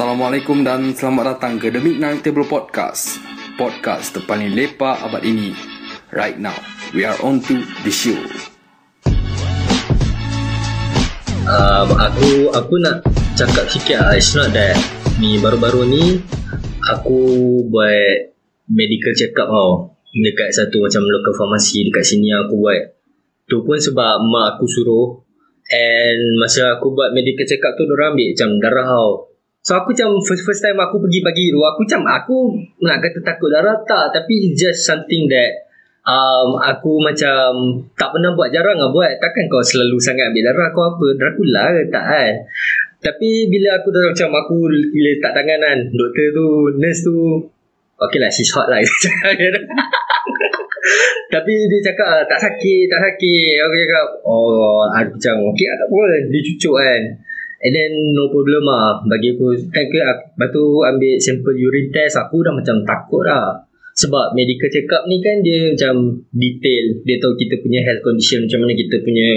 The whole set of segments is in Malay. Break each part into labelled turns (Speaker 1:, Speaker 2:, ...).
Speaker 1: Assalamualaikum dan selamat datang ke The Midnight Table Podcast. Podcast terpaling lepak abad ini. Right now, we are on to the show.
Speaker 2: Um, aku aku nak cakap sikit lah it's not that ni baru-baru ni aku buat medical check up tau. Dekat satu macam local pharmacy dekat sini aku buat tu pun sebab mak aku suruh. And masa aku buat medical check up tu orang ambil macam darah tau so aku macam first first time aku pergi pagi tu aku macam aku nak kata takut darah tak. Tapi just something that um, aku macam tak pernah buat jarang lah buat. Takkan kau selalu sangat ambil darah kau apa Dracula ke tak kan? Tapi bila aku dah macam aku letak tangan kan doktor tu nurse tu Okay lah she's hot lah. Tapi dia cakap ah, tak sakit tak sakit. Aku cakap oh aku macam okay lah tak apa dia cucuk kan And then no problem lah. Bagi aku Kan ke Lepas tu ambil sampel urine test Aku dah macam takut lah. Sebab medical check up ni kan dia macam detail. Dia tahu kita punya health condition macam mana kita punya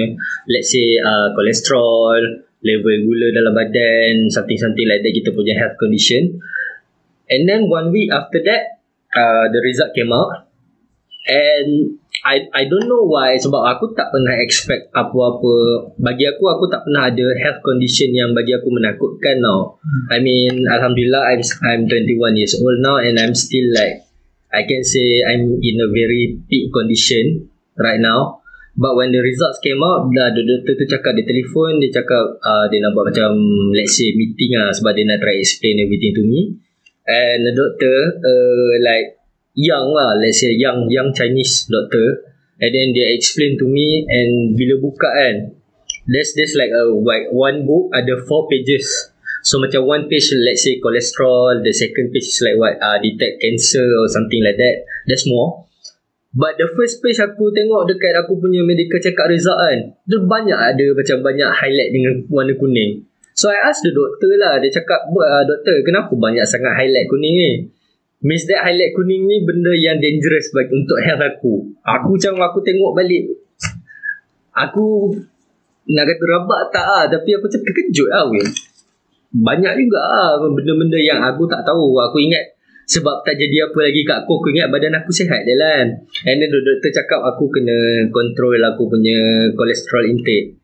Speaker 2: let's say uh, kolesterol level gula dalam badan something-something like that kita punya health condition. And then one week after that uh, the result came out. And I I don't know why sebab aku tak pernah expect apa-apa bagi aku aku tak pernah ada health condition yang bagi aku menakutkan now I mean alhamdulillah I'm I'm 21 years old now and I'm still like I can say I'm in a very peak condition right now. But when the results came out, dah the doctor tu cakap dia telefon, dia cakap uh, dia nak buat macam let's say meeting lah sebab dia nak try explain everything to me. And the doctor uh, like young lah, let's say young young Chinese doctor. And then dia explain to me and bila buka kan, there's this like a like one book ada four pages So macam one page let's say cholesterol, the second page is like what uh, detect cancer or something like that. That's more. But the first page aku tengok dekat aku punya medical check up result kan, dia banyak ada macam banyak highlight dengan warna kuning. So I ask the doctor lah, dia cakap, uh, doktor kenapa banyak sangat highlight kuning ni? Means that highlight kuning ni benda yang dangerous bagi untuk health aku. Aku macam aku tengok balik, aku nak kata rabak tak ah, tapi aku macam terkejut lah. Weh banyak juga lah benda-benda yang aku tak tahu. Aku ingat sebab tak jadi apa lagi kat aku, aku ingat badan aku sihat je lah. And then doktor cakap aku kena control aku punya cholesterol intake.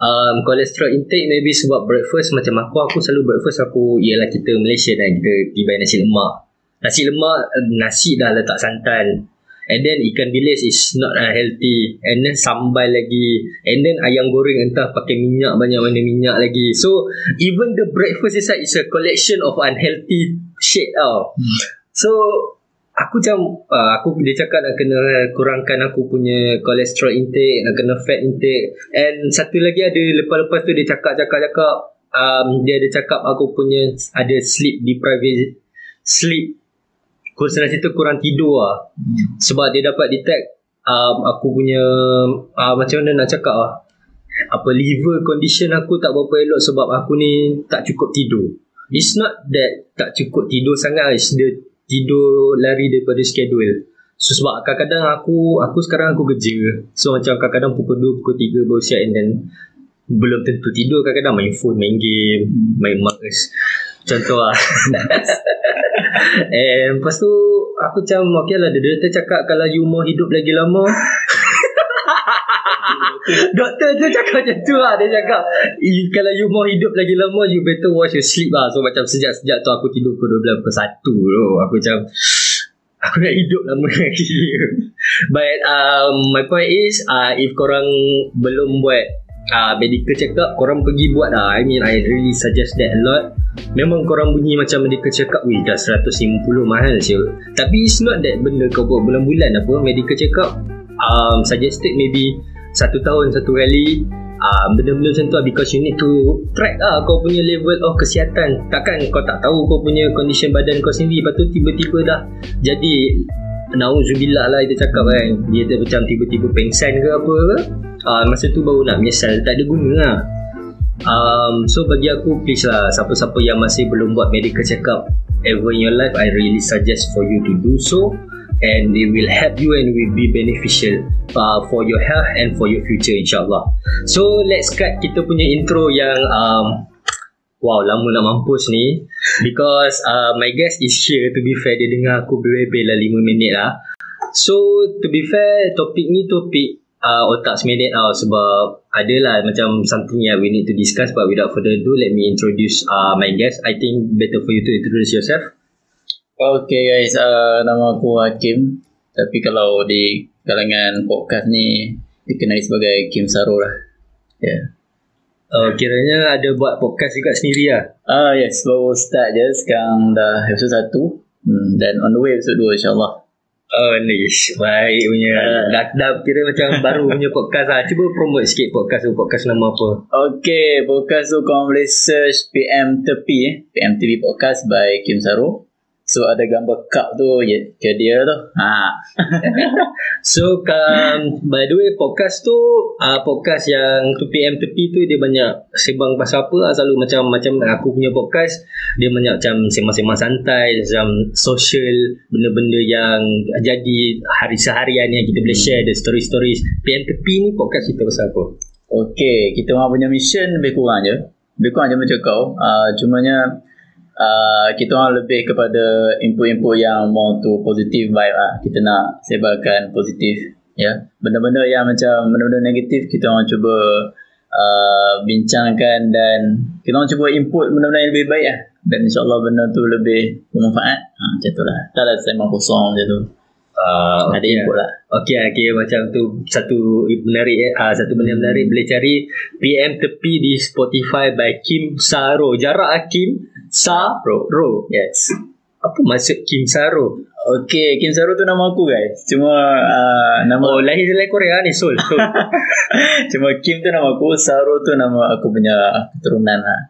Speaker 2: Um, cholesterol intake maybe sebab breakfast macam aku, aku selalu breakfast aku, ialah kita Malaysia dan kita tiba nasi lemak. Nasi lemak, nasi dah letak santan. And then ikan bilis is not uh, healthy. And then sambal lagi. And then ayam goreng entah pakai minyak banyak mana minyak lagi. So even the breakfast is is a collection of unhealthy shit tau. Hmm. So aku macam uh, aku dia cakap nak kena kurangkan aku punya cholesterol intake, nak kena fat intake. And satu lagi ada lepas-lepas tu dia cakap cakap cakap um, dia ada cakap aku punya ada sleep deprivation sleep kurang senang cerita kurang tidur lah. Hmm. Sebab dia dapat detect um, aku punya uh, macam mana nak cakap lah. Apa liver condition aku tak berapa elok sebab aku ni tak cukup tidur. It's not that tak cukup tidur sangat. It's the tidur lari daripada schedule. So sebab kadang-kadang aku aku sekarang aku kerja. So macam kadang-kadang pukul 2, pukul 3 baru siap and then belum tentu tidur kadang-kadang main phone, main game, main Mars. Contoh lah. And lepas tu aku macam okay lah doktor cakap kalau you mau hidup lagi lama. Doktor tu cakap macam tu lah. Dia cakap Kalau you mau hidup lagi lama You better watch your sleep lah. So macam sejak-sejak tu Aku tidur pukul 12 pukul 1 tu. Aku macam Aku nak hidup lama lagi. But um, My point is uh, If korang Belum buat uh, medical check up korang pergi buat lah. I mean I really suggest that a lot. Memang korang bunyi macam medical check up wih dah 150 mahal je tapi it's not that benda kau buat bulan-bulan apa medical check up um, suggested maybe satu tahun satu kali uh, benda-benda macam tu lah because you need to track lah kau punya level of kesihatan. Takkan kau tak tahu kau punya condition badan kau sendiri lepas tu tiba-tiba dah jadi Nauzubillah lah dia cakap kan. Dia tu macam tiba-tiba pengsan ke apa ke. Uh, masa tu baru nak menyesal. Tak ada guna lah. Um, so bagi aku please lah siapa-siapa yang masih belum buat medical check up ever in your life I really suggest for you to do so. And it will help you and will be beneficial uh, for your health and for your future insyaAllah. So let's cut kita punya intro yang um, wow lama nak mampus ni. Because uh, my guest is here To be fair Dia dengar aku berbebel lah 5 minit lah. So to be fair Topik ni topik uh, Otak seminit tau. Sebab Adalah macam Something yang we need to discuss. But without further ado Let me introduce uh, My guest. I think better for you to introduce yourself.
Speaker 3: Okay guys, uh, nama aku Hakim. Tapi kalau di kalangan podcast ni dikenali sebagai Kim Saro lah. Yeah.
Speaker 2: Uh, Kiranya ada buat podcast juga sendiri lah
Speaker 3: Ah yes, baru start je. Sekarang dah episode 1. Hmm, dan on the way episode 2 insyaAllah.
Speaker 2: Oh nice Baik punya
Speaker 3: Ah.
Speaker 2: dah, dah kira macam baru punya podcast lah Cuba promote sikit podcast tu Podcast nama apa
Speaker 3: Okay, podcast tu korang boleh search PM Tepi eh. PM TV Podcast by Kim Saro. So ada gambar cup tu, ya, ke dia tu. Ha.
Speaker 2: So um, by the way podcast tu uh, podcast yang 2PM tepi tu dia banyak sembang pasal apa lah selalu macam macam aku punya podcast dia banyak macam sembang-sembang santai macam social benda-benda yang jadi hari seharian yang kita boleh share the stories-stories PM tepi ni podcast kita pasal apa?
Speaker 3: Okay, kita orang punya mission lebih kurang je. Lebih kurang je macam kau. Uh, cumanya uh, kita orang lebih kepada input-input yang more to positive vibe lah. Kita nak sebarkan positif. Ya, benda-benda yang macam benda-benda negatif kita orang cuba uh, bincangkan dan kita orang cuba input benda-benda yang lebih baik lah. Dan insyaAllah benda tu lebih bermanfaat. Ha, macam tu lah. Tak ada sembang kosong macam tu.
Speaker 2: Uh,
Speaker 3: Ada input lah.
Speaker 2: Okey, okey macam tu satu menarik eh. Ah satu benda menarik boleh cari PM tepi di Spotify by Kim Saro. Jarak ah, Kim Saro. Ro.
Speaker 3: Yes.
Speaker 2: Apa maksud Kim Saro?
Speaker 3: Okay, Kim Saro tu nama aku guys. Cuma uh, nama
Speaker 2: Oh, lahir dari Korea ni, Sol. Sol.
Speaker 3: Cuma Kim tu nama aku, Saro tu nama aku punya keturunan lah.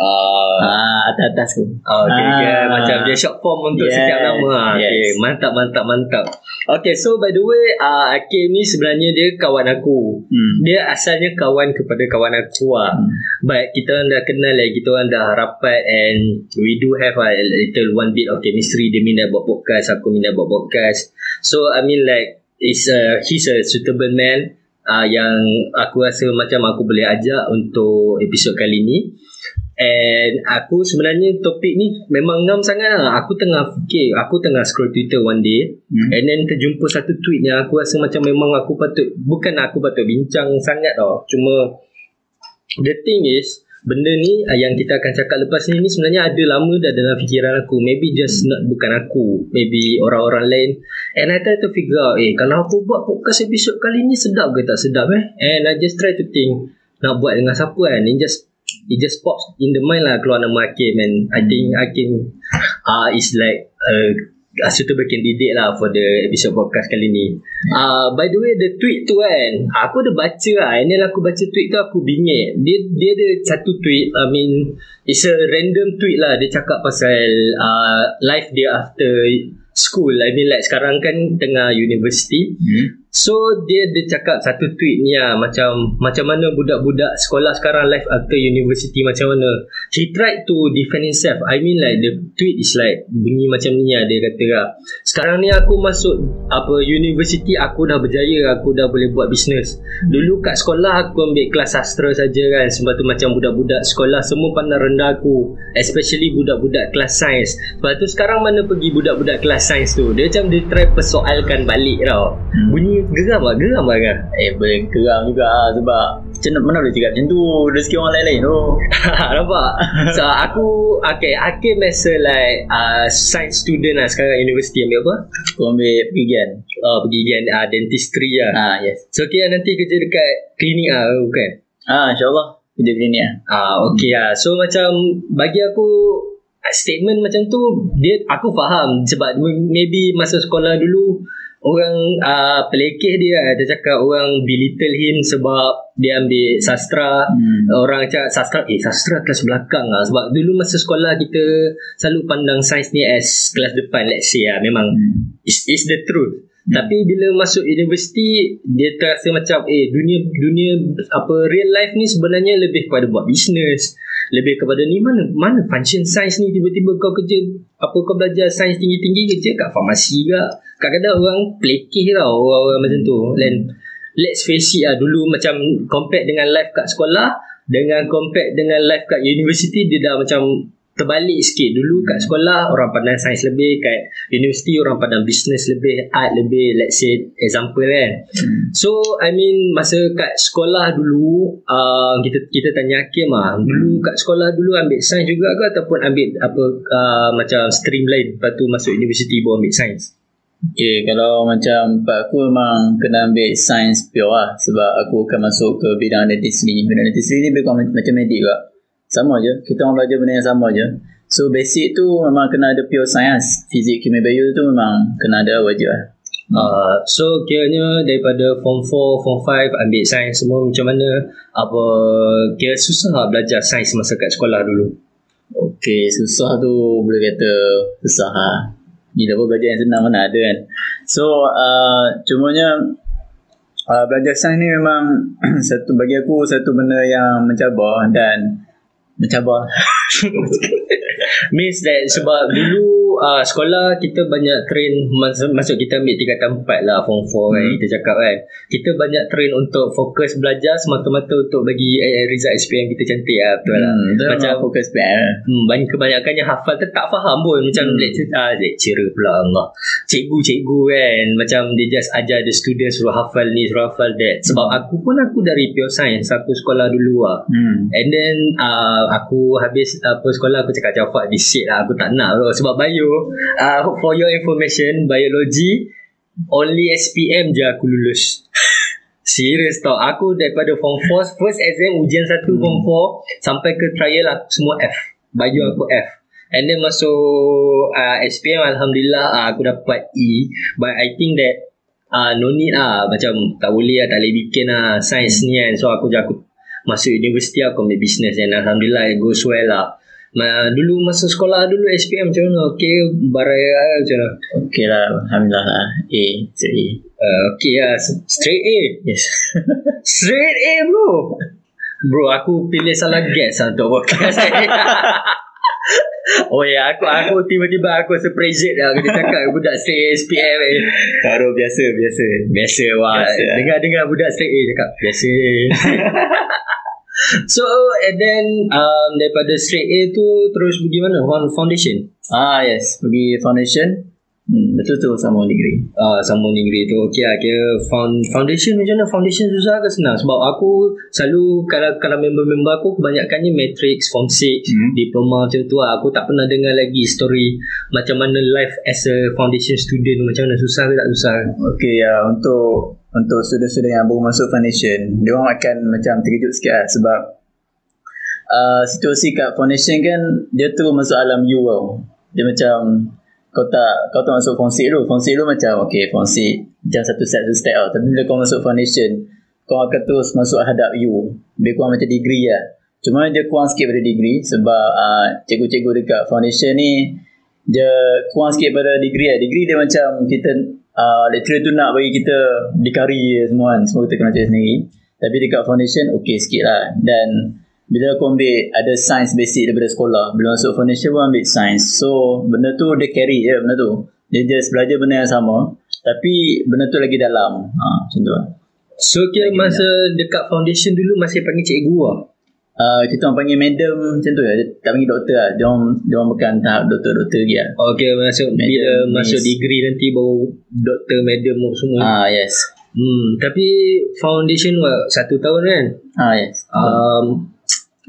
Speaker 2: Ah,
Speaker 3: Ah, atas-atas tu.
Speaker 2: Oh, okay,
Speaker 3: Ah.
Speaker 2: dia macam dia short form untuk
Speaker 3: Yes,
Speaker 2: setiap nama. ah. Okay,
Speaker 3: yes.
Speaker 2: mantap, mantap, mantap. Okay, so by the way, uh, Akim ni sebenarnya dia kawan aku.
Speaker 3: Hmm.
Speaker 2: Dia asalnya kawan kepada kawan aku lah.
Speaker 3: Hmm.
Speaker 2: But kita orang dah kenal lah, kita orang dah rapat and we do have a little one bit of chemistry. Dia minat buat podcast, aku minat buat podcast. So I mean like, is a, he's a suitable man uh, yang aku rasa macam aku boleh ajak untuk episod kali ni. And aku sebenarnya topik ni memang ngam sangat lah. Aku tengah fikir, aku tengah scroll Twitter one day
Speaker 3: Hmm.
Speaker 2: and then terjumpa satu tweet yang aku rasa macam memang aku patut, bukan aku patut bincang sangat tau. Cuma the thing is, benda ni ah, yang kita akan cakap lepas ni ni sebenarnya ada lama dah dalam fikiran aku. Maybe just not bukan aku. Maybe orang-orang lain. And I try to figure out, eh kalau aku buat podcast episode kali ni sedap ke tak sedap eh? And I just try to think, nak buat dengan siapa kan? It just it just pops in the mind lah keluar nama Hakim and I think Hakim uh, is like a, a suitable candidate lah for the episode podcast kali ni. Uh, by the way, the tweet tu kan, aku ada baca lah. And then aku baca tweet tu aku bingit. Dia dia ada satu tweet, I mean, it's a random tweet lah. Dia cakap pasal uh, life dia after school. I mean like sekarang kan tengah university.
Speaker 3: Hmm.
Speaker 2: So dia dia cakap satu tweet ni lah macam macam mana budak-budak sekolah sekarang life after university macam mana. He tried to defend himself. I mean like the tweet is like bunyi macam ni lah dia kata lah. Sekarang ni aku masuk apa university aku dah berjaya aku dah boleh buat bisnes. Dulu kat sekolah aku ambil kelas sastra saja kan sebab tu macam budak-budak sekolah semua pandang rendah aku especially budak-budak kelas sains. Sebab tu sekarang mana pergi budak-budak kelas sains tu. Dia macam dia try persoalkan balik tau. Bunyi geram lah Geram lah kan
Speaker 3: Eh boleh geram juga lah sebab macam mana boleh cakap macam tu rezeki orang lain-lain tu.
Speaker 2: Nampak So aku Okay Hakim as a like uh, Science student lah Sekarang universiti ambil apa?
Speaker 3: Aku ambil pergian.
Speaker 2: Oh pergi gen uh, dentistry lah
Speaker 3: Ah yes.
Speaker 2: So okay lah nanti kerja dekat klinik lah bukan?
Speaker 3: Ah insyaallah kerja klinik lah.
Speaker 2: Ah okay lah So macam Bagi aku Statement macam tu Dia Aku faham Sebab maybe Masa sekolah dulu Orang uh, pelekeh dia lah. Dia cakap orang belittle him Sebab Dia ambil sastra.
Speaker 3: Hmm.
Speaker 2: Orang cakap sastra? Eh sastra kelas belakang lah Sebab dulu masa sekolah kita Selalu pandang sains ni as Kelas depan let's say lah Memang
Speaker 3: Hmm.
Speaker 2: It's, it's the truth. Tapi bila masuk universiti dia terasa macam eh dunia dunia apa real life ni sebenarnya lebih kepada buat bisnes lebih kepada ni mana mana function science ni? Tiba-tiba kau kerja apa kau belajar sains tinggi-tinggi kerja kat farmasi ke kadang-kadang orang pelekeh tau orang-orang macam tu. Dan let's face it lah dulu macam compare dengan life kat sekolah dengan compare dengan life kat universiti dia dah macam terbalik sikit. Dulu kat sekolah orang pandang sains lebih kat universiti orang pandang business lebih art lebih let's say example kan.
Speaker 3: Hmm.
Speaker 2: so I mean masa kat sekolah dulu uh, kita kita tanya Hakim lah. Dulu kat sekolah dulu ambil sains juga ke ataupun ambil apa uh, macam stream lain lepas tu masuk universiti baru ambil sains
Speaker 3: Okay, kalau macam part aku memang kena ambil sains pure lah sebab aku akan masuk ke bidang dentistry. Bidang dentistry ni lebih macam medik juga. Sama je. Kita orang belajar benda yang sama je. So basic tu memang kena ada pure science. Fizik, kimia, bio tu memang kena ada wajib lah.
Speaker 2: Uh, so kiranya daripada form 4, form 5 ambil sains semua macam mana apa kira susah tak belajar sains masa kat sekolah dulu
Speaker 3: Okay, susah tu boleh kata susah lah. Gila pun belajar yang senang mana ada kan. So, uh, cumanya uh, belajar sains ni memang satu bagi aku satu benda yang mencabar dan mencabar.
Speaker 2: means that sebab dulu uh, sekolah kita banyak train masuk, masuk kita ambil tingkatan 4 lah form 4 kan
Speaker 3: Hmm.
Speaker 2: kita cakap kan kita banyak train untuk fokus belajar semata-mata untuk bagi eh, result SPM kita cantik lah betul lah
Speaker 3: Hmm,
Speaker 2: Macam-
Speaker 3: macam fokus PR.
Speaker 2: Hmm, banyak kebanyakannya hafal tu tak faham pun macam
Speaker 3: Hmm.
Speaker 2: hmm. lecturer ah, lecturer pula Allah cikgu-cikgu kan macam dia just ajar the students suruh hafal ni suruh hafal that sebab aku pun aku dari pure science aku sekolah dulu lah
Speaker 3: Hmm.
Speaker 2: And then uh, aku habis apa sekolah aku cakap Jafar this shit lah aku tak nak bro. Sebab bio uh, for your information biology only SPM je aku lulus. Serius tau. Aku daripada form 4 first exam ujian 1 hmm. form 4 sampai ke trial aku semua F. Bio aku F. And then masuk uh, SPM Alhamdulillah uh, aku dapat E. But I think that uh, no need lah. Macam tak boleh lah tak boleh bikin lah science ni kan. So aku aku masuk universiti aku ambil business dan Alhamdulillah it goes well lah Ma, dulu masa sekolah dulu SPM macam mana okay barai lah macam mana
Speaker 3: Okay lah, Alhamdulillah lah. A, straight A.
Speaker 2: uh, okay lah straight A
Speaker 3: Yes.
Speaker 2: straight A bro bro aku pilih salah guess lah untuk podcast ni Oh ya, aku aku tiba-tiba aku surprised lah Kita cakap budak straight A SPM eh.
Speaker 3: Taruh biasa, biasa.
Speaker 2: Biasa wah.
Speaker 3: Biasa.
Speaker 2: Dengar-dengar budak straight A cakap biasa. so and then um, daripada straight A tu terus pergi mana? One foundation.
Speaker 3: Ah, yes. Pergi foundation. Hmm, betul tu sama degree.
Speaker 2: Ah, sambung degree tu okey lah kira found, foundation macam mana foundation susah ke senang sebab aku selalu kalau kalau member-member aku kebanyakannya matrix form 6
Speaker 3: Hmm.
Speaker 2: diploma macam tu lah aku tak pernah dengar lagi story macam mana life as a foundation student tu macam mana susah ke tak susah
Speaker 3: Okay, ya untuk untuk student-student yang baru masuk foundation, dia orang akan macam terkejut sikit lah sebab uh, situasi kat foundation kan dia terus masuk alam you tau. Dia macam kau tak kau tak masuk 6 dulu. 6 dulu macam okay 6 macam satu step satu step tau. Tapi bila kau masuk foundation, kau akan terus masuk hadap you. Lebih kurang macam degree lah. Cuma dia kurang sikit pada degree sebab uh, cikgu-cikgu dekat foundation ni dia kurang sikit pada degree lah. Degree dia macam kita uh, lecturer tu nak bagi kita dikari semua kan. Semua kita kena cari sendiri. Tapi dekat foundation okay sikit lah. Dan bila aku ambil ada science basic daripada sekolah. Bila masuk foundation pun ambil science. So benda tu dia carry je benda tu. Dia just belajar benda yang sama. Tapi benda tu lagi dalam. Ha, macam tu lah.
Speaker 2: so kira masa dekat foundation dulu masih panggil cikgu lah
Speaker 3: Uh, kita orang panggil madam macam tu lah. Dia tak panggil doktor lah. Dia orang, dia orang bukan tahap doktor-doktor lagi lah.
Speaker 2: Okay masuk
Speaker 3: Madam,
Speaker 2: bila
Speaker 3: miss.
Speaker 2: masuk degree nanti baru doktor madam semua.
Speaker 3: Ah yes.
Speaker 2: Hmm tapi foundation what, satu tahun kan.
Speaker 3: Ah yes.
Speaker 2: Um,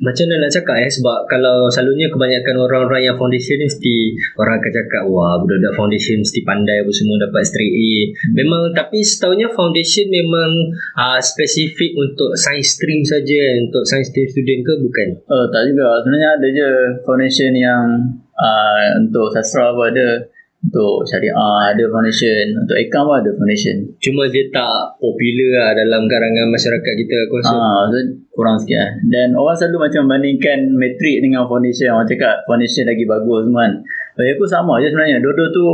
Speaker 2: macam mana nak cakap eh sebab kalau selalunya kebanyakan orang-orang yang foundation ni mesti orang akan cakap wah budak-budak foundation mesti pandai apa semua dapat straight A. Memang tapi setahunya foundation memang uh, spesifik untuk science stream saja untuk science stream student ke bukan?
Speaker 3: Oh tak juga. Sebenarnya ada je foundation yang uh, untuk sastra pun ada. Untuk syariah ada foundation. Untuk account pun ada foundation.
Speaker 2: Cuma dia tak popular lah dalam kalangan masyarakat kita aku rasa.
Speaker 3: Ah, so kurang sikit lah. Dan orang selalu macam bandingkan matrik dengan foundation. Orang cakap foundation lagi bagus semua kan. Bagi aku sama je sebenarnya. Dua-dua tu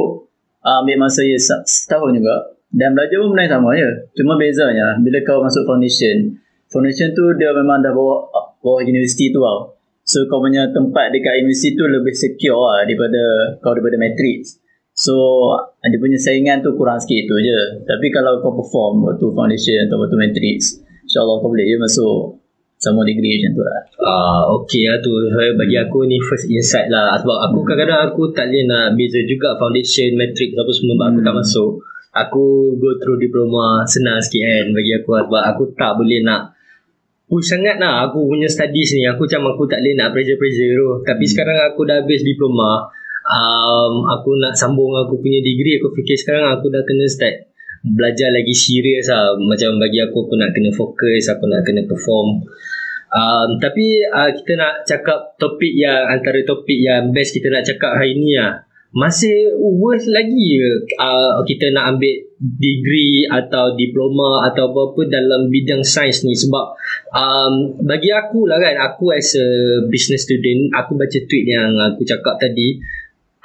Speaker 3: uh, ambil masa je se- setahun juga. Dan belajar pun yang sama je. Cuma bezanya bila kau masuk foundation. Foundation tu dia memang dah bawa, bawa universiti tu tau. So kau punya tempat dekat universiti tu lebih secure lah daripada kau daripada matrix. So dia punya saingan tu kurang sikit tu je. Tapi kalau kau perform waktu foundation atau waktu matrix, insyaAllah kau boleh je masuk sama degree macam tu lah
Speaker 2: Ah, okay lah tu. Saya bagi aku ni first insight lah. Sebab aku kadang-kadang aku tak boleh nak beza juga foundation, matrix apa semua sebab aku tak masuk. Aku go through diploma senang sikit kan bagi aku lah. sebab aku tak boleh nak push sangat lah aku punya studies ni. Aku macam aku tak boleh nak pressure-pressure tu. Tapi sekarang aku dah habis diploma. Um, aku nak sambung aku punya degree. Aku fikir sekarang aku dah kena start belajar lagi serius lah. Macam bagi aku aku nak kena fokus. Aku nak kena perform. Um, tapi uh, kita nak cakap topik yang antara topik yang best kita nak cakap hari ni lah. Masih worth lagi uh, kita nak ambil degree atau diploma atau apa-apa dalam bidang sains ni sebab um, bagi aku lah kan aku as a business student aku baca tweet yang aku cakap tadi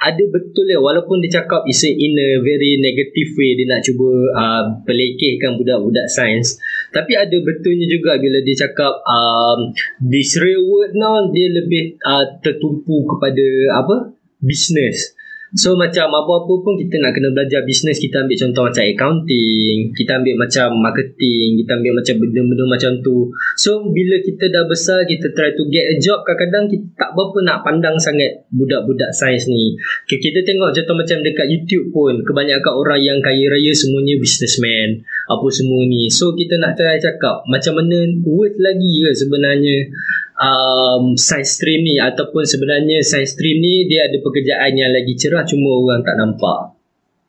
Speaker 2: ada betul ya walaupun dia cakap is in a very negative way dia nak cuba uh, pelekehkan budak-budak sains tapi ada betulnya juga bila dia cakap um, this real world now dia lebih uh, tertumpu kepada apa? Business So macam apa-apa pun kita nak kena belajar bisnes Kita ambil contoh macam accounting Kita ambil macam marketing Kita ambil macam benda-benda macam tu. So bila kita dah besar Kita try to get a job Kadang-kadang kita tak berapa nak pandang sangat Budak-budak sains ni. Okay, Kita tengok contoh macam dekat YouTube pun Kebanyakan orang yang kaya raya Semuanya businessman Apa semua ni. So kita nak try cakap Macam mana worth lagi ke sebenarnya um, science stream ni ataupun sebenarnya science stream ni dia ada pekerjaan yang lagi cerah cuma orang tak nampak.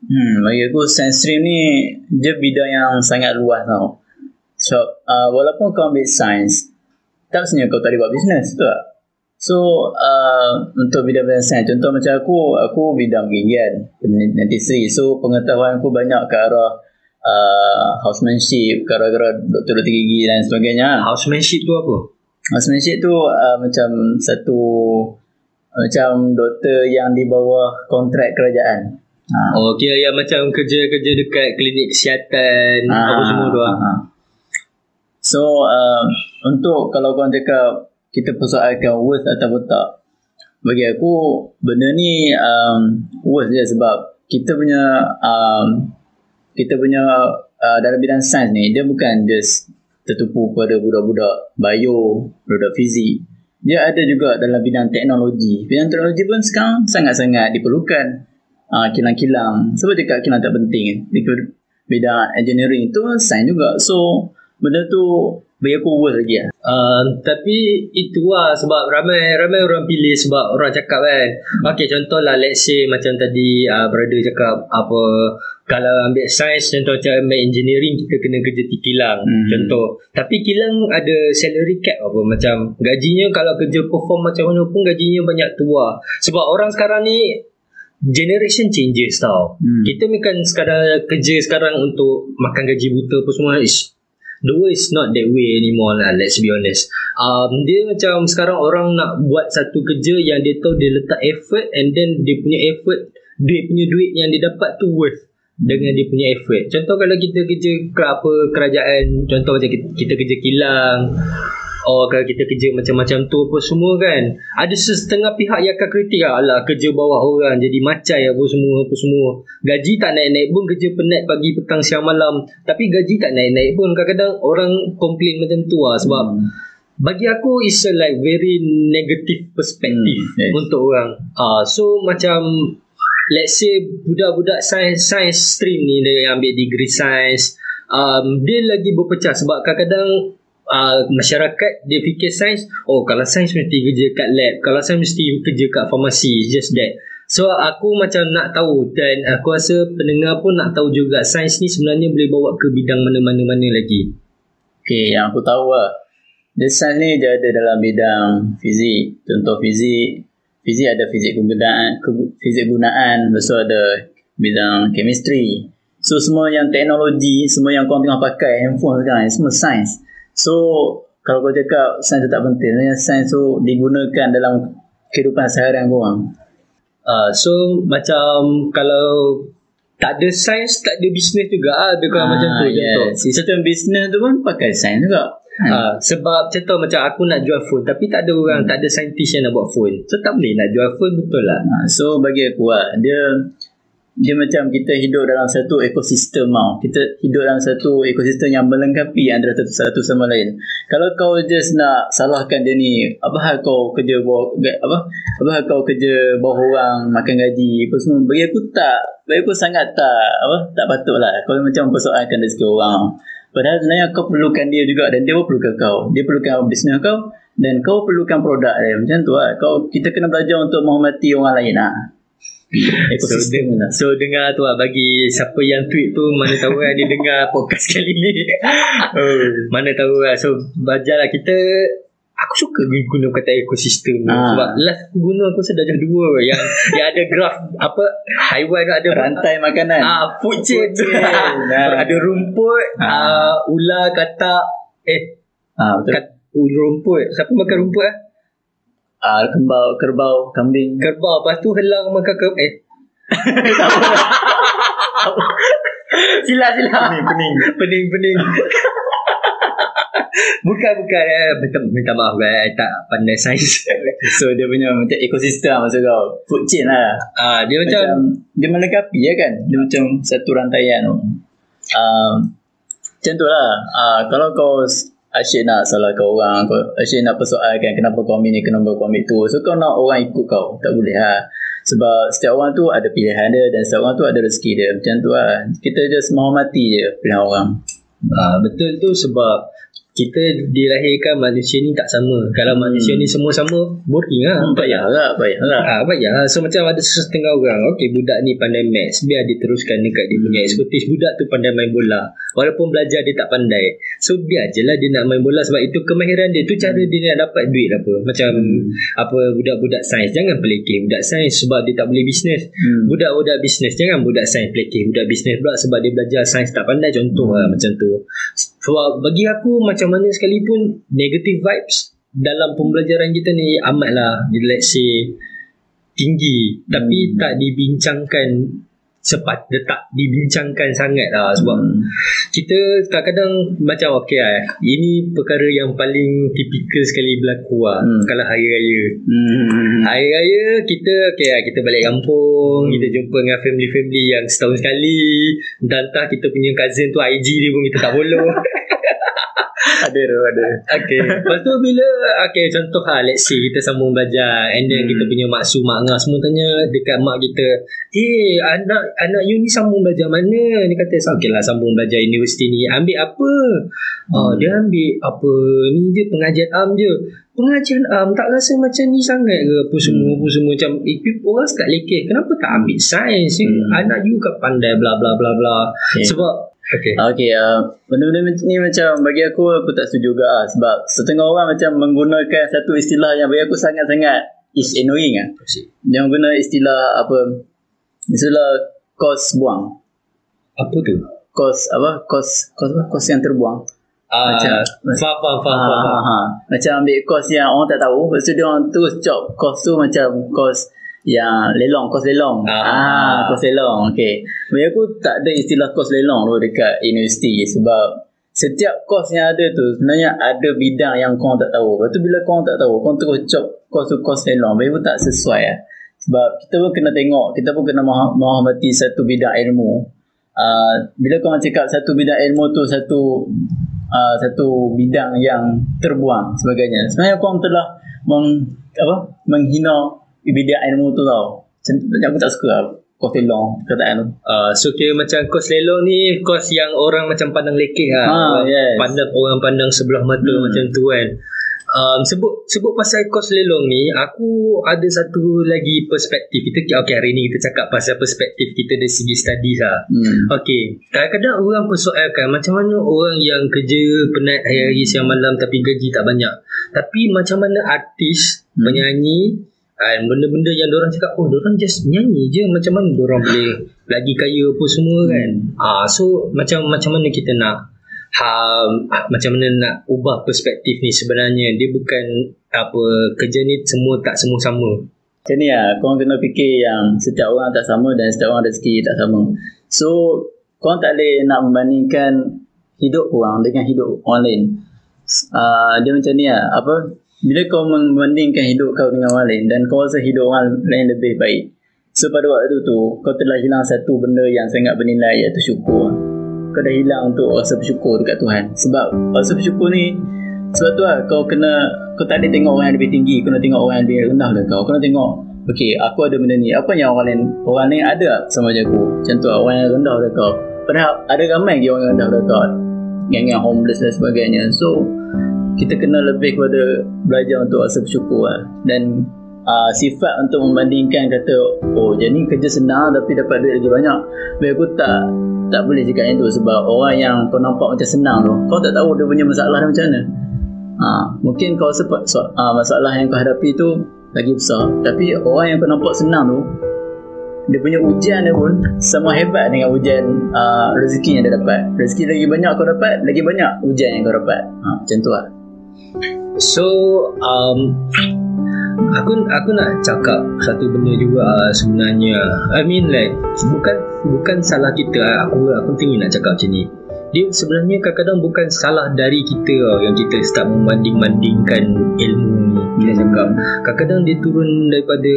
Speaker 3: Hmm, bagi aku science stream ni dia bidang yang sangat luas tau. So, uh, walaupun kau ambil science, tak mestinya kau tak boleh buat bisnes, betul tak? So, uh, untuk bidang-bidang sains, contoh macam aku, aku bidang pergigian, dentistry. So, pengetahuan aku banyak ke arah uh, housemanship, ke arah-arah doktor-doktor gigi dan sebagainya.
Speaker 2: Housemanship tu apa?
Speaker 3: Housemanship tu uh, macam satu macam doktor yang di bawah kontrak kerajaan. Ha.
Speaker 2: Oh, kira yang macam kerja-kerja dekat klinik kesihatan
Speaker 3: Ah,
Speaker 2: apa semua tu
Speaker 3: ah. So uh, untuk kalau kau cakap kita persoalkan worth atau tak bagi aku benda ni um, worth je sebab kita punya um, kita punya uh, dalam bidang sains ni dia bukan just tertumpu pada budak-budak bio, budak fizik. Dia ada juga dalam bidang teknologi. Bidang teknologi pun sekarang sangat-sangat diperlukan. Uh, kilang-kilang. Sebab cakap kilang tak penting. Di bidang engineering itu sains juga. So, benda tu bagi aku worth lagi lah.
Speaker 2: Uh, tapi itu lah sebab ramai ramai orang pilih sebab orang cakap kan. Okay contoh lah let's say macam tadi uh, brother cakap apa kalau ambil sains contoh macam ambil engineering kita kena kerja di kilang
Speaker 3: Hmm.
Speaker 2: contoh. Tapi kilang ada salary cap apa macam gajinya kalau kerja perform macam mana pun gajinya banyak tua. Sebab orang sekarang ni generation changes tau.
Speaker 3: Hmm.
Speaker 2: Kita bukan sekadar kerja sekarang untuk makan gaji buta apa semua. Ish, the world is not that way anymore lah let's be honest um, dia macam sekarang orang nak buat satu kerja yang dia tahu dia letak effort and then dia punya effort dia punya duit yang dia dapat tu worth dengan dia punya effort contoh kalau kita kerja ke apa kerajaan contoh macam kita, kita kerja kilang Oh kalau kita kerja macam-macam tu apa semua kan Ada setengah pihak yang akan kritik lah Alah kerja bawah orang jadi macai apa semua apa semua Gaji tak naik-naik pun kerja penat pagi petang siang malam Tapi gaji tak naik-naik pun kadang-kadang orang komplain macam tu lah Sebab
Speaker 3: Hmm.
Speaker 2: bagi aku is a like very negative perspective
Speaker 3: Hmm, yes.
Speaker 2: untuk orang uh, So macam let's say budak-budak science, science stream ni dia yang ambil degree science um, Dia lagi berpecah sebab kadang-kadang uh, masyarakat dia fikir sains oh kalau sains mesti kerja kat lab kalau sains mesti kerja kat farmasi just that so aku macam nak tahu dan aku rasa pendengar pun nak tahu juga sains ni sebenarnya boleh bawa ke bidang mana-mana-mana lagi
Speaker 3: Okay, yang aku tahu lah. Dia sains ni dia ada dalam bidang fizik. Contoh fizik. Fizik ada fizik kegunaan, ke- fizik gunaan. Lepas tu ada bidang chemistry. So, semua yang teknologi, semua yang kau tengah pakai handphone sekarang, semua sains. So, kalau kau cakap sains tu tak penting, sebenarnya sains tu digunakan dalam kehidupan seharian korang.
Speaker 2: uh, so macam kalau tak ada sains tak ada bisnes juga ah lebih kurang macam tu
Speaker 3: yeah.
Speaker 2: contoh
Speaker 3: Sistem bisnes tu pun pakai sains juga. Hmm.
Speaker 2: Ha, sebab contoh macam aku nak jual phone tapi tak ada orang, tak ada saintis yang nak buat phone. So tak boleh nak jual phone betul lah.
Speaker 3: Ha, so bagi aku lah, dia dia macam kita hidup dalam satu ekosistem tau. Kita hidup dalam satu ekosistem yang melengkapi antara satu, satu sama lain. Kalau kau just nak salahkan dia ni, apa hal kau kerja bawah apa? Apa hal kau kerja bawah orang makan gaji apa semua? Bagi aku tak, bagi aku sangat tak apa? Tak patut lah. Kau macam persoalkan rezeki orang. Padahal sebenarnya kau perlukan dia juga dan dia pun perlukan kau. Dia perlukan bisnes kau dan kau perlukan produk dia. Macam tu lah. Kau, kita kena belajar untuk menghormati orang lain lah.
Speaker 2: So, deng- so dengar tu lah Bagi siapa yang tweet tu Mana tahu lah Dia dengar podcast kali ni oh. Mana tahu lah So belajar lah Kita Aku suka guna kata ekosistem
Speaker 3: Ah.
Speaker 2: Sebab last aku guna Aku sedar dah dua Yang yang ada graf Apa Haiwan ada
Speaker 3: Rantai makanan.
Speaker 2: Ah, food chain.
Speaker 3: Food chain. Ah.
Speaker 2: ada rumput,
Speaker 3: Ah.
Speaker 2: ah. ular, katak. Eh,
Speaker 3: Ah, betul.
Speaker 2: kat, rumput. Siapa makan rumput ah?
Speaker 3: Ah, kembau, kerbau, kambing.
Speaker 2: Kerbau. Lepas tu helang makan kerbau. Eh,
Speaker 3: sila sila. Pening, pening.
Speaker 2: pening, pening. Bukan, bukan. Eh. Minta, minta maaf. Eh. Tak pandai sains.
Speaker 3: So dia punya macam ekosistem maksud kau. Food chain lah.
Speaker 2: ah, dia
Speaker 3: Macam,
Speaker 2: macam,
Speaker 3: dia melengkapi ya kan. Dia macam satu rantaian tu. Um, macam tu lah. Uh, kalau kau asyik nak salahkan orang, kau asyik nak persoalkan kenapa kau ambil ni, kenapa kau ambil tu. So kau nak orang ikut kau. Tak boleh lah. Sebab setiap orang tu ada pilihan dia dan setiap orang tu ada rezeki dia. Macam tu lah. Kita just menghormati je pilihan orang.
Speaker 2: ah, betul tu sebab kita dilahirkan manusia ni tak sama. Kalau manusia ni semua sama, boring lah.
Speaker 3: Hmm, payah lah, payah lah.
Speaker 2: Ah, banyak lah. So macam ada setengah orang Okay budak ni pandai maths Biar dia teruskan dekat dia punya expertise Budak tu pandai main bola Walaupun belajar dia tak pandai. So biar je lah dia nak main bola. Sebab itu kemahiran dia Tu cara dia nak dapat duit apa. Macam Apa budak-budak sains. Jangan pelikir budak sains Sebab dia tak boleh bisnes
Speaker 3: Hmm.
Speaker 2: Budak-budak bisnes Jangan budak sains pelikir Budak bisnes pula Sebab dia belajar sains tak pandai. Contoh lah macam tu. Sebab bagi aku Macam mana sekalipun Negative vibes Dalam pembelajaran kita ni Amatlah Let's say tinggi. Tapi
Speaker 3: Hmm.
Speaker 2: tak dibincangkan sepat dia tak dibincangkan sangat lah sebab
Speaker 3: Hmm.
Speaker 2: kita kadang-kadang macam okey lah ini perkara yang paling tipikal sekali berlaku lah
Speaker 3: Hmm.
Speaker 2: kalau hari raya
Speaker 3: Hmm.
Speaker 2: hari raya kita okey lah kita balik kampung kita jumpa dengan family-family yang setahun sekali entah-entah kita punya cousin tu IG dia pun kita tak follow
Speaker 3: Ada tu, ada.
Speaker 2: Okay Lepas tu bila Okay contoh lah Let's say kita sambung belajar And then
Speaker 3: Hmm.
Speaker 2: kita punya maksu mak ngah Semua tanya Dekat mak kita Eh anak Anak you ni sambung belajar mana Dia kata Okay lah sambung belajar Universiti ni Ambil apa oh,
Speaker 3: Hmm.
Speaker 2: Dia ambil Apa Ni je pengajian am je Pengajian am Tak rasa macam ni sangat ke Apa semua
Speaker 3: Hmm.
Speaker 2: Apa semua Macam eh, Orang start lekeh Kenapa tak ambil sains
Speaker 3: Hmm.
Speaker 2: Anak you kan pandai Bla bla bla bla
Speaker 3: Okay.
Speaker 2: Sebab Okay
Speaker 3: Okay, uh, benda-benda ni macam bagi aku, aku tak setuju juga lah. Sebab setengah orang macam menggunakan satu istilah yang bagi aku sangat-sangat is annoying lah. Yang guna istilah apa, istilah kos buang.
Speaker 2: Apa tu
Speaker 3: Kos apa? Kos, kos apa? Kos yang terbuang.
Speaker 2: Ah,
Speaker 3: Macam-
Speaker 2: Faham faham faham,
Speaker 3: Ha,
Speaker 2: faham.
Speaker 3: ha, ha. Macam ambil kos yang orang tak tahu. Lepas tu dia orang terus cop kos tu macam kos yang lelong, kos lelong.
Speaker 2: Ah.
Speaker 3: Ah, kos lelong. Okay. Bagi aku tak ada istilah kos lelong tu dekat universiti sebab setiap kos yang ada tu sebenarnya ada bidang yang kau tak tahu. Lepas tu bila kau tak tahu, kau terus cop kos tu kos lelong. Bagi aku tak sesuai lah. Sebab kita pun kena tengok, kita pun kena menghormati satu bidang ilmu. Uh, bila kau cakap satu bidang ilmu tu satu uh, satu bidang yang terbuang sebagainya. Sebenarnya kau telah meng, apa menghina bidang ilmu tu tau. Macam aku tak suka lah kau telong kataan tu.
Speaker 2: Uh, so kira macam kos lelong ni kos yang orang macam pandang lekeh lah.
Speaker 3: Ah,
Speaker 2: orang
Speaker 3: yes.
Speaker 2: Pandang orang pandang sebelah mata
Speaker 3: Hmm.
Speaker 2: macam tu kan. Um, sebut sebut pasal kos lelong ni aku ada satu lagi perspektif kita okay hari ni kita cakap pasal perspektif kita dari segi studies lah
Speaker 3: Hmm.
Speaker 2: Okey, kadang-kadang orang persoalkan macam mana orang yang kerja penat hari-hari siang malam tapi gaji tak banyak. Tapi macam mana artis,
Speaker 3: Hmm.
Speaker 2: penyanyi, and benda-benda yang orang cakap, oh orang just nyanyi je macam mana orang boleh lagi kaya apa semua kan. Ah so macam macam mana kita nak ha, macam mana nak ubah perspektif ni sebenarnya dia bukan apa kerja ni semua tak semua sama.
Speaker 3: Macam ni lah, korang kena fikir yang setiap orang tak sama dan setiap orang rezeki tak sama. So, korang tak boleh nak membandingkan hidup korang dengan hidup orang lain. Uh, dia macam ni lah, apa, bila kau membandingkan hidup kau dengan orang lain dan kau rasa hidup orang lain lebih baik, So pada waktu tu Kau telah hilang satu benda yang sangat bernilai Iaitu syukur. Kau dah hilang untuk rasa bersyukur dekat Tuhan. Sebab rasa bersyukur ni Sebab tu lah kau kena Kau tak boleh tengok orang yang lebih tinggi Kau nak tengok orang yang lebih rendah lah kau. Kau nak tengok Okay aku ada benda ni. Apa yang orang lain Orang lain ada sama macam aku? Macam tu lah orang yang rendah dah kau. Padahal ada ramai lagi orang yang rendah dah kau. Yang yang homeless dan sebagainya. So kita kena lebih kepada belajar untuk rasa bersyukur lah. dan uh, sifat untuk membandingkan kata oh jadi kerja senang tapi dapat duit lagi banyak. Tapi aku tak tak boleh cakap yang tu sebab orang yang kau nampak macam senang tu kau tak tahu dia punya masalah dia macam mana. Ha, mungkin kau sebab so, uh, masalah yang kau hadapi tu lagi besar. Tapi orang yang kau nampak senang tu dia punya ujian dia pun sama hebat dengan ujian uh, rezeki yang dia dapat. Rezeki lagi banyak kau dapat lagi banyak ujian yang kau dapat. Ha, macam tu lah
Speaker 2: So um, aku aku nak cakap satu benda juga uh, sebenarnya. I mean like bukan bukan salah kita. Aku aku tinggi nak cakap macam ni. Dia sebenarnya kadang-kadang bukan salah dari kita uh, yang kita start membanding-bandingkan ilmu ni. Kita cakap kadang-kadang dia turun daripada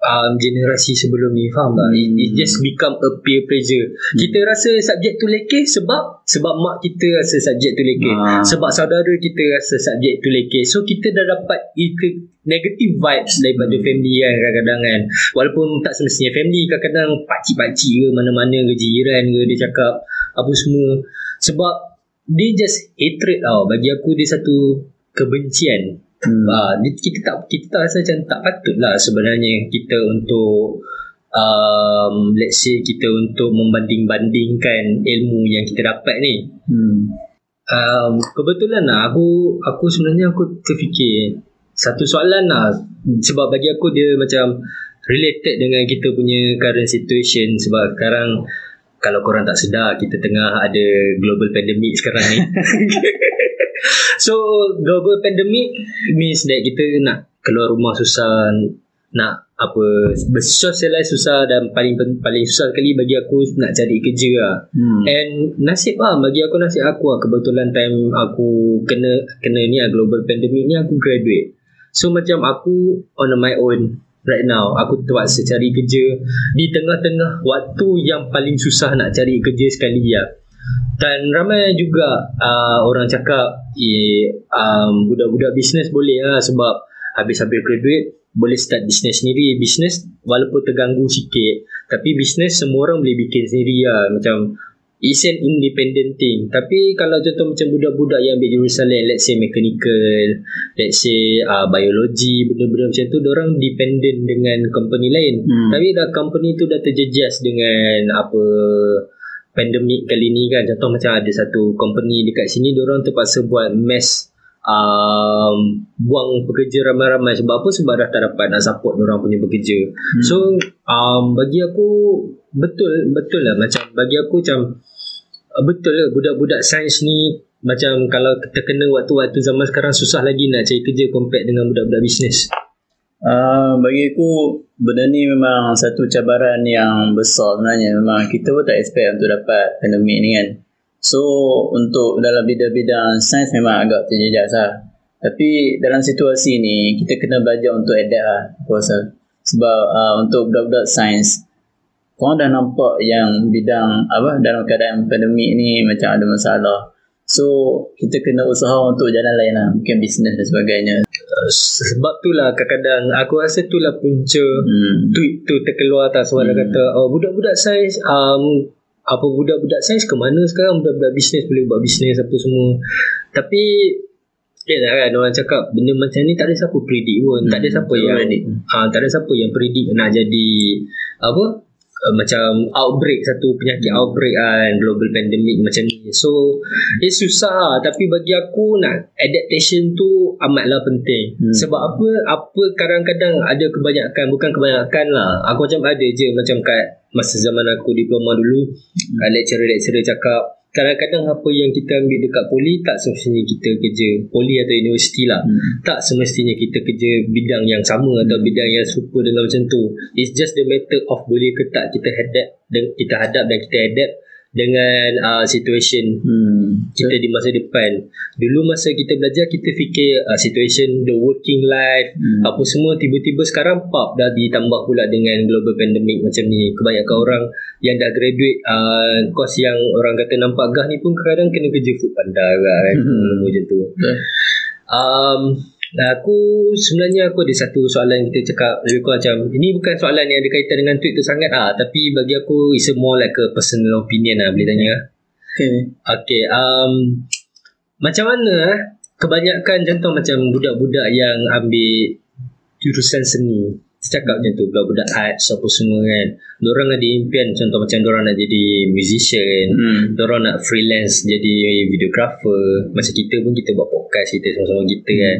Speaker 2: um, generasi sebelum ni faham tak hmm. it, it just become a peer pressure hmm. kita rasa subjek tu lekeh sebab sebab mak kita rasa subjek tu lekeh ah. sebab saudara kita rasa subjek tu lekeh so kita dah dapat itu negative vibes daripada hmm. family kan kadang-kadang kan walaupun tak semestinya family kadang-kadang pakcik-pakcik ke mana-mana ke jiran ke dia cakap apa semua sebab dia just hatred tau bagi aku dia satu kebencian Hmm. Uh, kita tak kita tak rasa macam tak patut lah sebenarnya kita untuk um, let's say kita untuk membanding-bandingkan ilmu yang kita dapat ni. Hmm. Um, kebetulan lah aku aku sebenarnya aku terfikir satu soalan lah sebab bagi aku dia macam related dengan kita punya current situation sebab sekarang kalau korang tak sedar kita tengah ada global pandemic sekarang ni so global pandemic means that kita nak keluar rumah susah nak apa bersosialize susah dan paling paling susah sekali bagi aku nak cari kerja lah. Hmm. And nasib lah bagi aku nasib aku lah kebetulan time aku kena kena ni lah global pandemic ni aku graduate. So macam aku on my own right now aku terpaksa cari kerja di tengah-tengah waktu yang paling susah nak cari kerja sekali ya. Dan ramai juga uh, orang cakap eh, um, budak-budak bisnes boleh lah sebab habis-habis graduate boleh start bisnes sendiri. Bisnes walaupun terganggu sikit tapi bisnes semua orang boleh bikin sendiri lah. Macam it's an independent thing. Tapi kalau contoh macam budak-budak yang ambil jurusan lain let's say mechanical, let's say uh, biology, benda-benda macam tu orang dependent dengan company lain. Hmm. Tapi dah company tu dah terjejas dengan apa pandemik kali ni kan contoh macam ada satu company dekat sini orang terpaksa buat mass um, buang pekerja ramai-ramai. Sebab apa? Sebab dah tak dapat nak support orang punya bekerja hmm. so um, bagi aku betul betul lah. Macam bagi aku macam uh, betul lah budak-budak sains ni macam kalau terkena waktu-waktu zaman sekarang susah lagi nak cari kerja compare dengan budak-budak bisnes
Speaker 3: Uh, bagi aku benda ni memang satu cabaran yang besar sebenarnya. Memang kita pun tak expect untuk dapat pandemik ni kan. So untuk dalam bidang-bidang sains memang agak terjejas lah. Tapi dalam situasi ni kita kena belajar untuk adapt lah aku rasa sebab uh, untuk budak-budak sains korang dah nampak yang bidang apa dalam keadaan pandemik ni macam ada masalah. So kita kena usaha untuk jalan lain lah Mungkin bisnes dan sebagainya
Speaker 2: Sebab tu lah kadang-kadang Aku rasa tu lah punca hmm. Tweet tu terkeluar atas Orang hmm. kata Oh budak-budak saiz um, Apa budak-budak saiz ke mana sekarang Budak-budak bisnes boleh buat bisnes apa semua Tapi Ya kan orang cakap Benda macam ni tak ada siapa predict pun hmm. Tak ada siapa yang uh, Tak ada siapa yang predict nak jadi Apa uh, macam outbreak satu penyakit outbreak kan global pandemic macam ni so dia susah lah. tapi bagi aku nak adaptation tu amatlah penting hmm. sebab apa apa kadang-kadang ada kebanyakan bukan kebanyakan lah aku macam ada je macam kat masa zaman aku diploma dulu hmm. lecturer-lecturer cakap kadang-kadang apa yang kita ambil dekat poli tak semestinya kita kerja poli atau universiti lah hmm. tak semestinya kita kerja bidang yang sama atau hmm. bidang yang serupa dengan macam tu it's just the matter of boleh ke tak kita hadap dan kita hadap dan kita adapt dengan uh, situation
Speaker 3: Hmm.
Speaker 2: kita di masa depan. Dulu masa kita belajar kita fikir uh, situation the working life
Speaker 3: Hmm.
Speaker 2: apa semua tiba-tiba sekarang pop dah ditambah pula dengan global pandemic macam ni. Kebanyakan orang yang dah graduate uh, course yang orang kata nampak gah ni pun kadang kena kerja food panda kan.
Speaker 3: Hmm.
Speaker 2: macam tu. Um, aku sebenarnya aku ada satu soalan kita cakap lebih kurang macam ini bukan soalan yang ada kaitan dengan tweet tu sangat ah tapi bagi aku is a more like a personal opinion lah boleh tanya ah.
Speaker 3: Okay.
Speaker 2: Okay, um, macam mana eh, kebanyakan contoh macam budak-budak yang ambil jurusan seni, cakap macam tu, budak-budak arts apa semua kan, diorang ada impian contoh macam diorang nak jadi musician,
Speaker 3: Hmm.
Speaker 2: diorang nak freelance jadi videographer, macam kita pun kita buat podcast, kita sama-sama kita kan.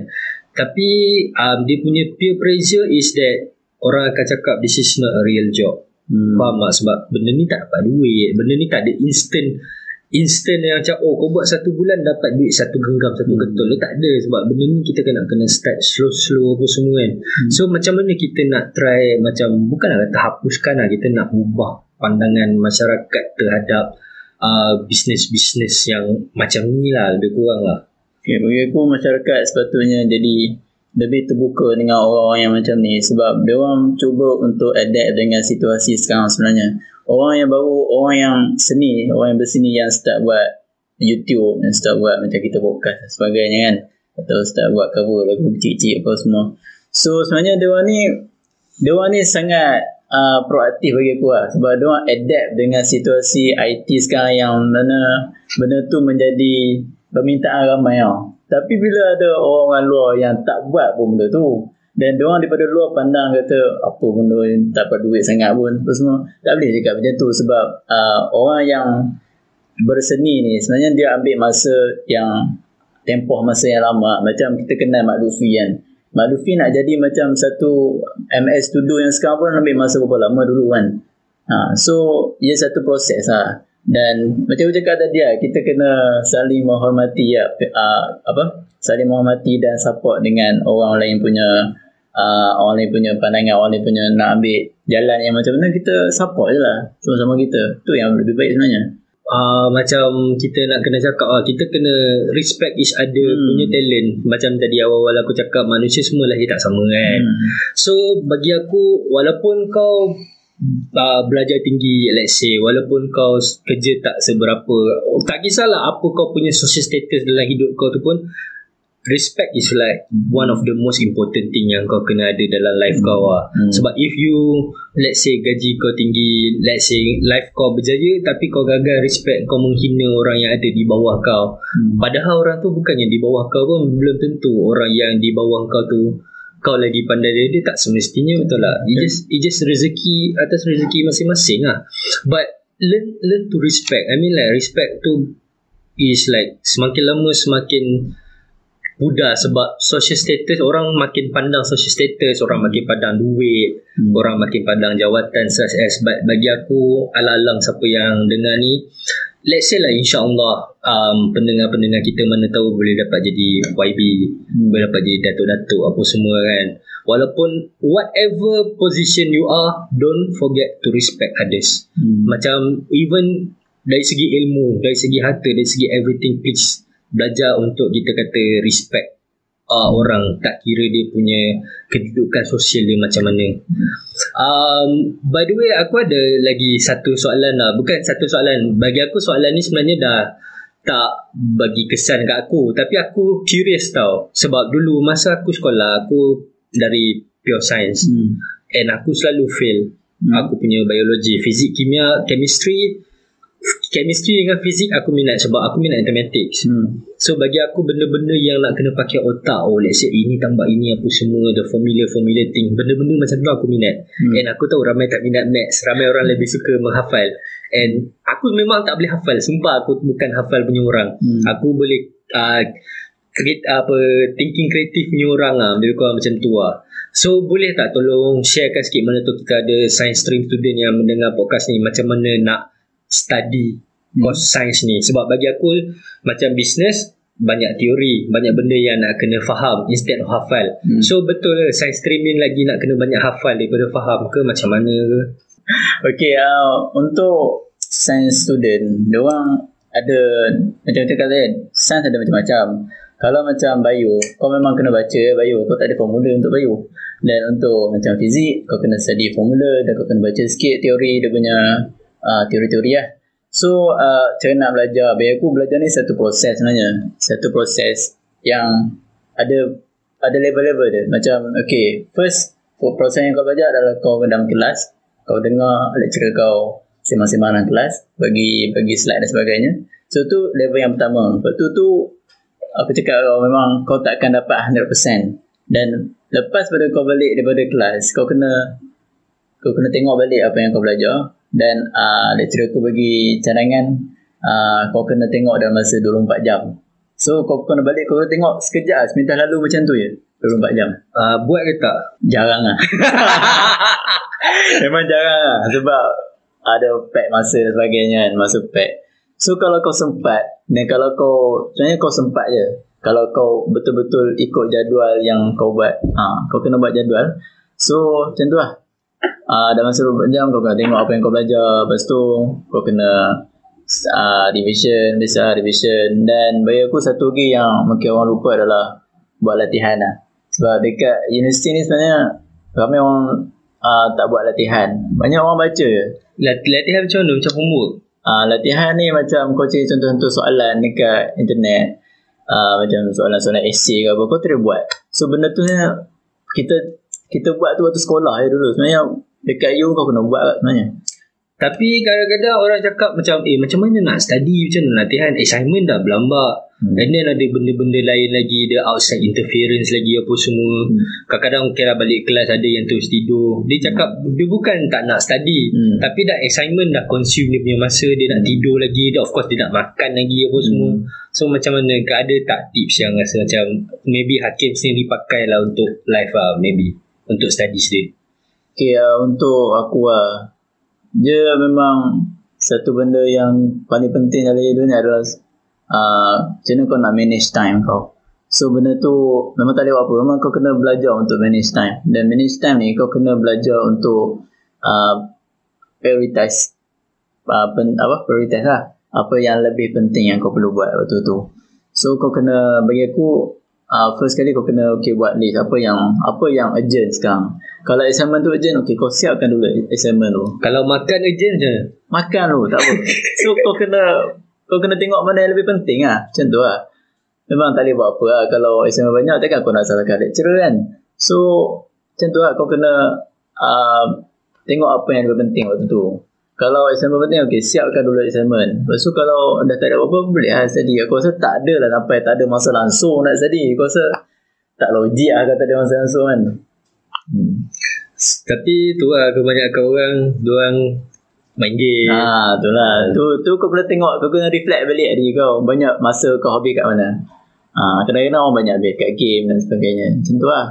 Speaker 2: Tapi um, dia punya peer pressure is that orang akan cakap this is not a real job.
Speaker 3: Hmm.
Speaker 2: Faham tak? Sebab benda ni tak dapat duit. Benda ni tak ada instant instant yang macam oh kau buat satu bulan dapat duit satu genggam satu
Speaker 3: Hmm.
Speaker 2: ketul. Tak ada sebab benda ni kita kena kena start slow-slow apa semua kan.
Speaker 3: Hmm.
Speaker 2: So macam mana kita nak try macam bukanlah kata hapuskan lah kita nak ubah pandangan masyarakat terhadap uh, bisnes-bisnes yang macam ni lah lebih kurang lah.
Speaker 3: Okay, bagi aku masyarakat sepatutnya jadi lebih terbuka dengan orang-orang yang macam ni sebab dia orang cuba untuk adapt dengan situasi sekarang sebenarnya. Orang yang baru, orang yang seni, orang yang berseni yang start buat YouTube, yang start buat macam kita podcast dan sebagainya kan. Atau start buat cover lagu kecil-kecil apa semua. So sebenarnya dia orang ni dia orang ni sangat uh, proaktif bagi aku lah sebab dia orang adapt dengan situasi IT sekarang yang mana benda tu menjadi permintaan ramai tau. Tapi bila ada orang luar yang tak buat pun benda tu dan dia orang daripada luar pandang kata apa benda ni? Tak dapat duit sangat pun apa semua tak boleh cakap macam tu sebab uh, orang yang berseni ni sebenarnya dia ambil masa yang tempoh masa yang lama. Macam kita kenal Mak Luffy kan. Mak Luffy nak jadi macam satu MS Studio yang sekarang pun ambil masa berapa lama dulu kan. Ha, so ia satu proses lah dan macam aku cakap tadi lah kita kena saling menghormati ya, uh, apa saling menghormati dan support dengan orang lain punya uh, orang lain punya pandangan orang lain punya nak ambil jalan yang macam mana kita support je lah sama-sama kita tu yang lebih baik sebenarnya
Speaker 2: uh, macam kita nak kena cakap ah kita kena respect each other
Speaker 3: Hmm.
Speaker 2: punya talent macam tadi awal-awal aku cakap manusia semua lahir tak sama kan
Speaker 3: hmm.
Speaker 2: so bagi aku walaupun kau uh, belajar tinggi let's say walaupun kau kerja tak seberapa tak kisahlah apa kau punya social status dalam hidup kau tu pun respect is like one of the most important thing yang kau kena ada dalam life kau lah.
Speaker 3: Hmm.
Speaker 2: Sebab if you let's say gaji kau tinggi, let's say life kau berjaya tapi kau gagal respect kau menghina orang yang ada di bawah kau.
Speaker 3: Hmm.
Speaker 2: Padahal orang tu bukannya di bawah kau pun belum tentu orang yang di bawah kau tu kau lagi pandai dia, dia tak semestinya betul lah. It just, it just rezeki atas rezeki masing-masing lah. But learn learn to respect. I mean like respect tu is like semakin lama semakin mudah sebab social status orang makin pandang social status orang makin pandang duit
Speaker 3: Hmm.
Speaker 2: orang makin pandang jawatan such as but bagi aku alang-alang siapa yang dengar ni let's say lah insyaAllah um, pendengar-pendengar kita mana tahu boleh dapat jadi YB
Speaker 3: Hmm.
Speaker 2: boleh dapat jadi datuk-datuk apa semua kan walaupun whatever position you are don't forget to respect others
Speaker 3: Hmm.
Speaker 2: macam even dari segi ilmu dari segi harta dari segi everything please belajar untuk kita kata respect uh, orang tak kira dia punya kedudukan sosial dia macam mana. Um, by the way aku ada lagi satu soalan lah. Bukan satu soalan. Bagi aku soalan ni sebenarnya dah tak bagi kesan kat aku. Tapi aku curious tau. Sebab dulu masa aku sekolah aku dari pure science.
Speaker 3: Hmm.
Speaker 2: and aku selalu fail.
Speaker 3: Hmm.
Speaker 2: aku punya biologi fizik kimia chemistry chemistry dengan fizik aku minat sebab aku minat mathematics
Speaker 3: Hmm.
Speaker 2: so bagi aku benda-benda yang nak kena pakai otak oh let's say ini tambah ini apa semua the formula formula thing benda-benda macam tu aku minat
Speaker 3: Hmm.
Speaker 2: and aku tahu ramai tak minat maths ramai orang lebih suka menghafal and aku memang tak boleh hafal sumpah aku bukan hafal punya orang
Speaker 3: Hmm.
Speaker 2: aku boleh uh, create apa thinking kreatif punya orang lah lebih kurang macam tu lah so boleh tak tolong sharekan sikit mana tu kita ada science stream student yang mendengar podcast ni macam mana nak study
Speaker 3: Hmm.
Speaker 2: course science ni sebab bagi aku macam business banyak teori banyak benda yang nak kena faham instead of hafal
Speaker 3: Hmm.
Speaker 2: so betul ke science stream ni lagi nak kena banyak hafal daripada faham ke macam mana ke
Speaker 3: Okey, uh, untuk science student, dia orang ada macam kita kata kan, science ada macam-macam. Kalau macam bio, kau memang kena baca bio, kau tak ada formula untuk bio. Dan untuk macam fizik, kau kena study formula dan kau kena baca sikit teori dia punya uh, teori-teori lah. So, uh, cara nak belajar, bagi aku belajar ni satu proses sebenarnya. Satu proses yang ada ada level-level dia. Macam, okay, first proses yang kau belajar adalah kau dalam kelas, kau dengar lecturer kau semang-semang dalam kelas, bagi bagi slide dan sebagainya. So, tu level yang pertama. Lepas tu, tu aku cakap kau memang kau takkan dapat 100% dan lepas pada kau balik daripada kelas kau kena kau kena tengok balik apa yang kau belajar dan uh, lecturer aku bagi cadangan uh, kau kena tengok dalam masa 24 jam so kau kena balik kau kena tengok sekejap seminta lalu macam tu je 24 jam
Speaker 2: uh, buat ke tak
Speaker 3: jarang lah memang jarang lah sebab ada pack masa dan sebagainya kan masa pack So kalau kau sempat dan kalau kau sebenarnya kau sempat je. Kalau kau betul-betul ikut jadual yang kau buat, ha, kau kena buat jadual. So macam tu lah. Uh, dalam seluruh jam kau kena tengok apa yang kau belajar. Lepas tu kau kena uh, revision, bisa revision. Dan bagi aku satu lagi yang mungkin orang lupa adalah buat latihan lah. Sebab dekat universiti ni sebenarnya ramai orang uh, tak buat latihan. Banyak orang baca je.
Speaker 2: Latihan macam mana? Macam homework?
Speaker 3: Uh, latihan ni macam kau cari contoh-contoh soalan dekat internet uh, macam soalan-soalan essay ke apa kau terus buat so benda tu ni kita kita buat tu waktu sekolah ya dulu sebenarnya dekat you kau kena buat sebenarnya.
Speaker 2: Tapi kadang-kadang orang cakap macam eh macam mana nak study? Macam mana latihan? Assignment dah berlambak. Hmm. and then ada benda-benda lain lagi ada outside interference lagi apa semua. Hmm. kadang-kadang kira balik kelas ada yang terus tidur. Dia cakap dia bukan tak nak study. Hmm. tapi dah assignment dah consume dia punya masa. Dia nak tidur lagi. Dia of course dia nak makan lagi apa hmm. semua. So macam mana ada tak tips yang rasa macam maybe hakim sendiri pakai lah untuk life lah maybe. Untuk study sendiri
Speaker 3: Okay, uh, untuk aku lah dia memang satu benda yang paling penting dalam hidup ni adalah uh, macam mana kau nak manage time kau. So benda tu memang tak buat apa. Memang kau kena belajar untuk manage time. Dan manage time ni kau kena belajar untuk uh, prioritize. Uh, pen, apa? Prioritize lah. Apa yang lebih penting yang kau perlu buat waktu tu. So kau kena bagi aku uh, first kali kau kena okay, buat list apa yang apa yang urgent sekarang. Kalau assignment tu urgent, okay, kau siapkan dulu assignment tu.
Speaker 2: Kalau makan urgent je.
Speaker 3: Makan tu, tak apa. so kau kena kau kena tengok mana yang lebih penting lah. Macam tu lah. Memang tak boleh buat apa lah. Kalau assignment banyak, takkan kau nak salahkan lecturer kan. So, macam tu lah. Kau kena uh, tengok apa yang lebih penting waktu tu. Kalau assignment penting, okay, siapkan dulu assignment. Lepas tu kalau dah tak ada apa-apa, boleh lah study. Aku rasa tak ada lah sampai tak ada masa langsung nak study. Aku rasa tak logik lah kata ada masa langsung kan.
Speaker 2: Hmm. Tapi tu lah kebanyakan orang, orang main game.
Speaker 3: Ha, tu lah. Tu, tu kau kena tengok, kau kena reflect balik diri kau. Banyak masa kau habis kat mana. Ha, kadang-kadang orang banyak habis kat game dan sebagainya. Macam tu lah.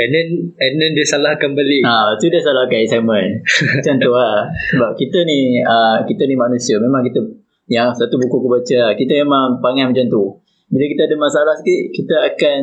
Speaker 2: And then and then dia salahkan balik.
Speaker 3: Ha, tu dia salahkan assignment. Macam tu lah. Sebab kita ni uh, kita ni manusia. Memang kita yang satu buku aku baca lah. Kita memang panggil macam tu. Bila kita ada masalah sikit, kita akan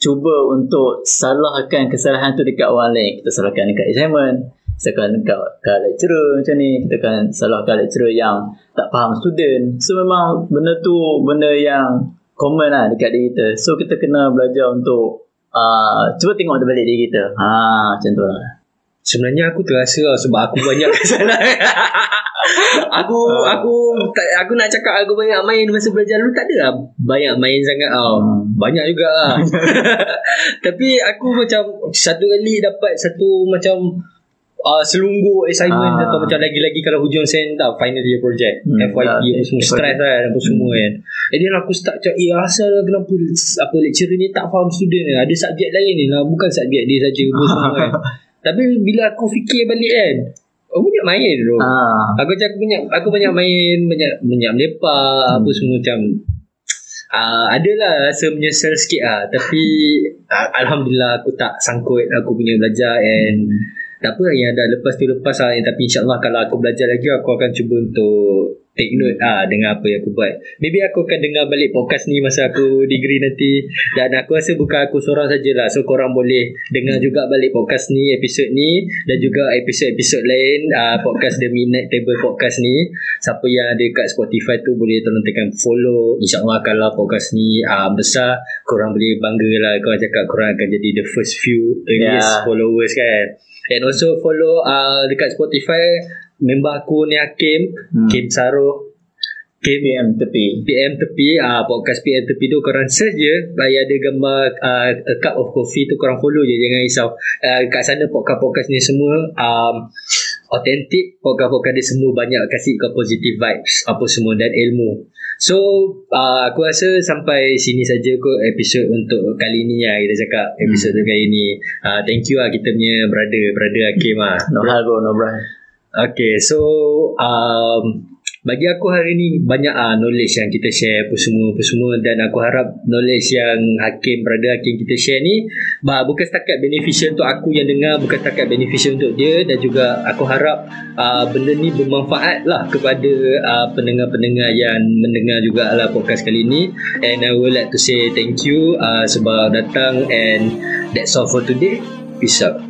Speaker 3: cuba untuk salahkan kesalahan tu dekat orang lain. Kita salahkan dekat assignment. Kita akan dekat, dekat lecturer macam ni. Kita akan salahkan lecturer yang tak faham student. So memang benda tu benda yang common lah dekat diri kita. So kita kena belajar untuk uh, cuba tengok balik diri kita. Ha, macam tu lah.
Speaker 2: Sebenarnya aku terasa lah sebab aku banyak kesalahan. aku uh. aku tak, aku nak cakap aku banyak main masa belajar dulu tak ada lah banyak main sangat tau. Hmm. Banyak juga lah. Tapi aku macam satu kali dapat satu macam uh, selunggup assignment ah. atau macam lagi-lagi kalau hujung sen tau final year project hmm, FYP apa semua stress lah apa hmm. semua kan and then aku start cakap eh asal kenapa apa lecturer ni tak faham student ni ada subjek lain ni lah bukan subjek dia saja apa semua kan tapi bila aku fikir balik kan Aku banyak main tu. Ah. Aku cakap aku banyak aku banyak main, banyak banyak melepak hmm. apa semua macam uh, adalah rasa menyesal sikit lah tapi uh, alhamdulillah aku tak sangkut aku punya belajar and hmm tak apa yang ada lepas tu lepas lah tapi insyaAllah kalau aku belajar lagi aku akan cuba untuk take note ah dengan apa yang aku buat. Maybe aku akan dengar balik podcast ni masa aku degree nanti dan aku rasa bukan aku seorang sajalah. So korang boleh dengar juga balik podcast ni, episod ni dan juga episod-episod lain ah podcast The Midnight Table podcast ni. Siapa yang ada kat Spotify tu boleh tolong tekan follow. InsyaAllah kalau podcast ni ah besar, korang boleh bangga lah. Korang cakap korang akan jadi the first few earliest
Speaker 3: Yeah.
Speaker 2: followers kan. And also follow uh, dekat Spotify member aku ni Hakim,
Speaker 3: Hmm.
Speaker 2: Kim Saro, Kim
Speaker 3: PM tepi.
Speaker 2: PM tepi ah podcast PM tepi tu korang search je bayar ada gambar uh, a cup of coffee tu korang follow je jangan risau uh, kat sana podcast-podcast ni semua um, authentic podcast-podcast dia semua banyak kasih kau positive vibes apa semua dan ilmu so uh, aku rasa sampai sini saja kot episod untuk kali ni lah kita cakap episod hmm. kali ni uh, thank you lah kita punya brother brother Hakim lah
Speaker 3: No hal bro, no bro.
Speaker 2: Okay, so um, bagi aku hari ni banyak ah knowledge yang kita share apa semua apa semua. Dan aku harap knowledge yang Hakim brother Hakim kita share ni bah, bukan setakat beneficial untuk aku yang dengar bukan setakat beneficial untuk dia. Dan juga aku harap uh, benda ni bermanfaat lah kepada uh, pendengar-pendengar yang mendengar juga lah podcast kali ni. And I would like to say thank you uh, sebab datang. And that's all for today. Peace out